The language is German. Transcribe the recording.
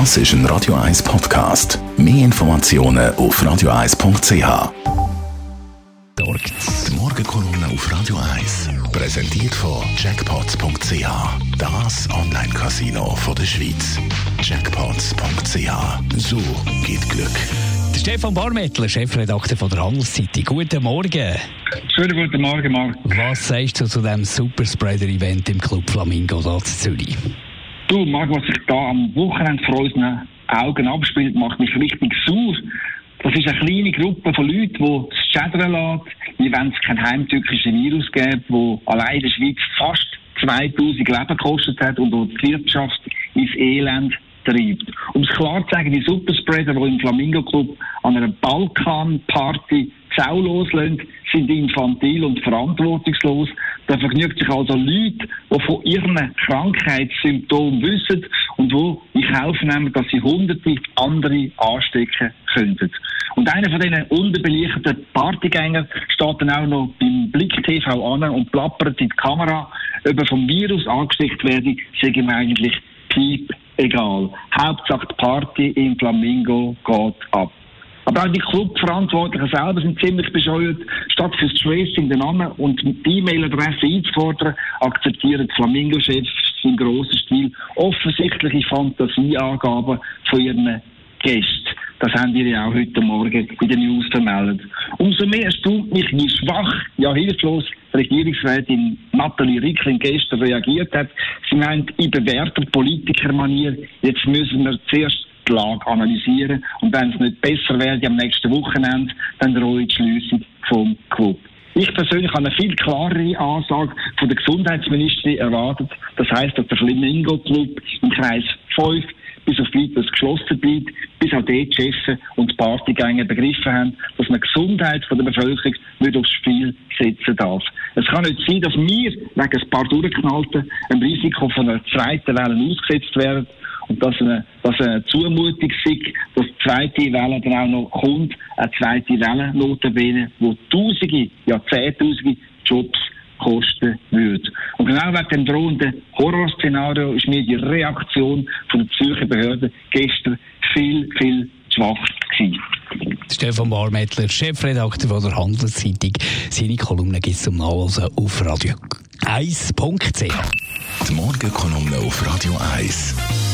Das ist ein Radio 1 Podcast. Mehr Informationen auf radio1.ch. Die Morgenkolumne auf Radio 1 präsentiert von Jackpots.ch. Das Online-Casino der Schweiz. Jackpots.ch. So geht Glück. Der Stefan Barmettler, Chefredakteur von der Handelszeitung. Guten Morgen. Schönen guten Morgen, Marc. Was sagst du zu diesem Superspreader-Event im Club Flamingo da in Zürich? Du, Marc, was sich da am Wochenende vor unseren Augen abspielt, macht mich richtig sauer. Das ist eine kleine Gruppe von Leuten, die es schädern lässt, wie wenn es kein heimtückischen Virus gäbe, der allein in der Schweiz fast 2000 Leben gekostet hat und die Wirtschaft ins Elend treibt. Um es klar zu sagen, die Superspreader, die im Flamingo Club an einer Balkan-Party Sau loslösen, sind infantil und verantwortungslos. Da vergnügt sich also Leute, die von ihren Krankheitssymptomen wissen und die in Kauf nehmen, dass sie hunderte andere anstecken könnten. Und einer von diesen unterbelichteten Partygängern steht dann auch noch beim Blick TV an und plappert in die Kamera, ob er vom Virus angesteckt werde, sei ihm eigentlich piep egal. Hauptsache die Party im Flamingo geht ab. Aber auch die Clubverantwortlichen selber sind ziemlich bescheuert. Statt fürs Tracing den Namen und die E-Mail-Adresse einzufordern, akzeptieren die Flamingo-Chefs im grossen Stil offensichtliche Fantasieangaben von ihren Gästen. Das haben wir ja auch heute Morgen in den News vermeldet. Umso mehr erstaunt mich, wie schwach, ja hilflos Regierungsrätin Nathalie Ricklin gestern reagiert hat. Sie meint, in bewährter Politikermanier, jetzt müssen wir zuerst die Lage analysieren und wenn es nicht besser werde am nächsten Wochenende, dann drohe die Schliessung vom Club. Ich persönlich habe eine viel klarere Ansage von der Gesundheitsministerin erwartet. Das heißt, dass der Flamingo Club im Kreis 5 bis auf weiteres geschlossen bleibt, bis auch die Chefs und die Partygänger begriffen haben, dass man die Gesundheit der Bevölkerung nicht aufs Spiel setzen darf. Es kann nicht sein, dass wir wegen ein paar Durchknallten einem Risiko von einer zweiten Welle ausgesetzt werden und dass eine, dass eine Zumutung sei, dass die zweite Welle dann auch noch kommt, eine zweite Welle notabene, wo Tausende, ja Zehntausende Jobs kosten würde. Und genau wegen dem drohenden Horrorszenario ist mir die Reaktion von der Zürcher Behörden gestern viel, viel schwach gewesen. Stefan Barmettler, Chefredakteur von der Handelszeitung. Seine Kolumne gibt es zum Nachlesen auf radio1.ch. Die Morgenkolumne auf Radio 1.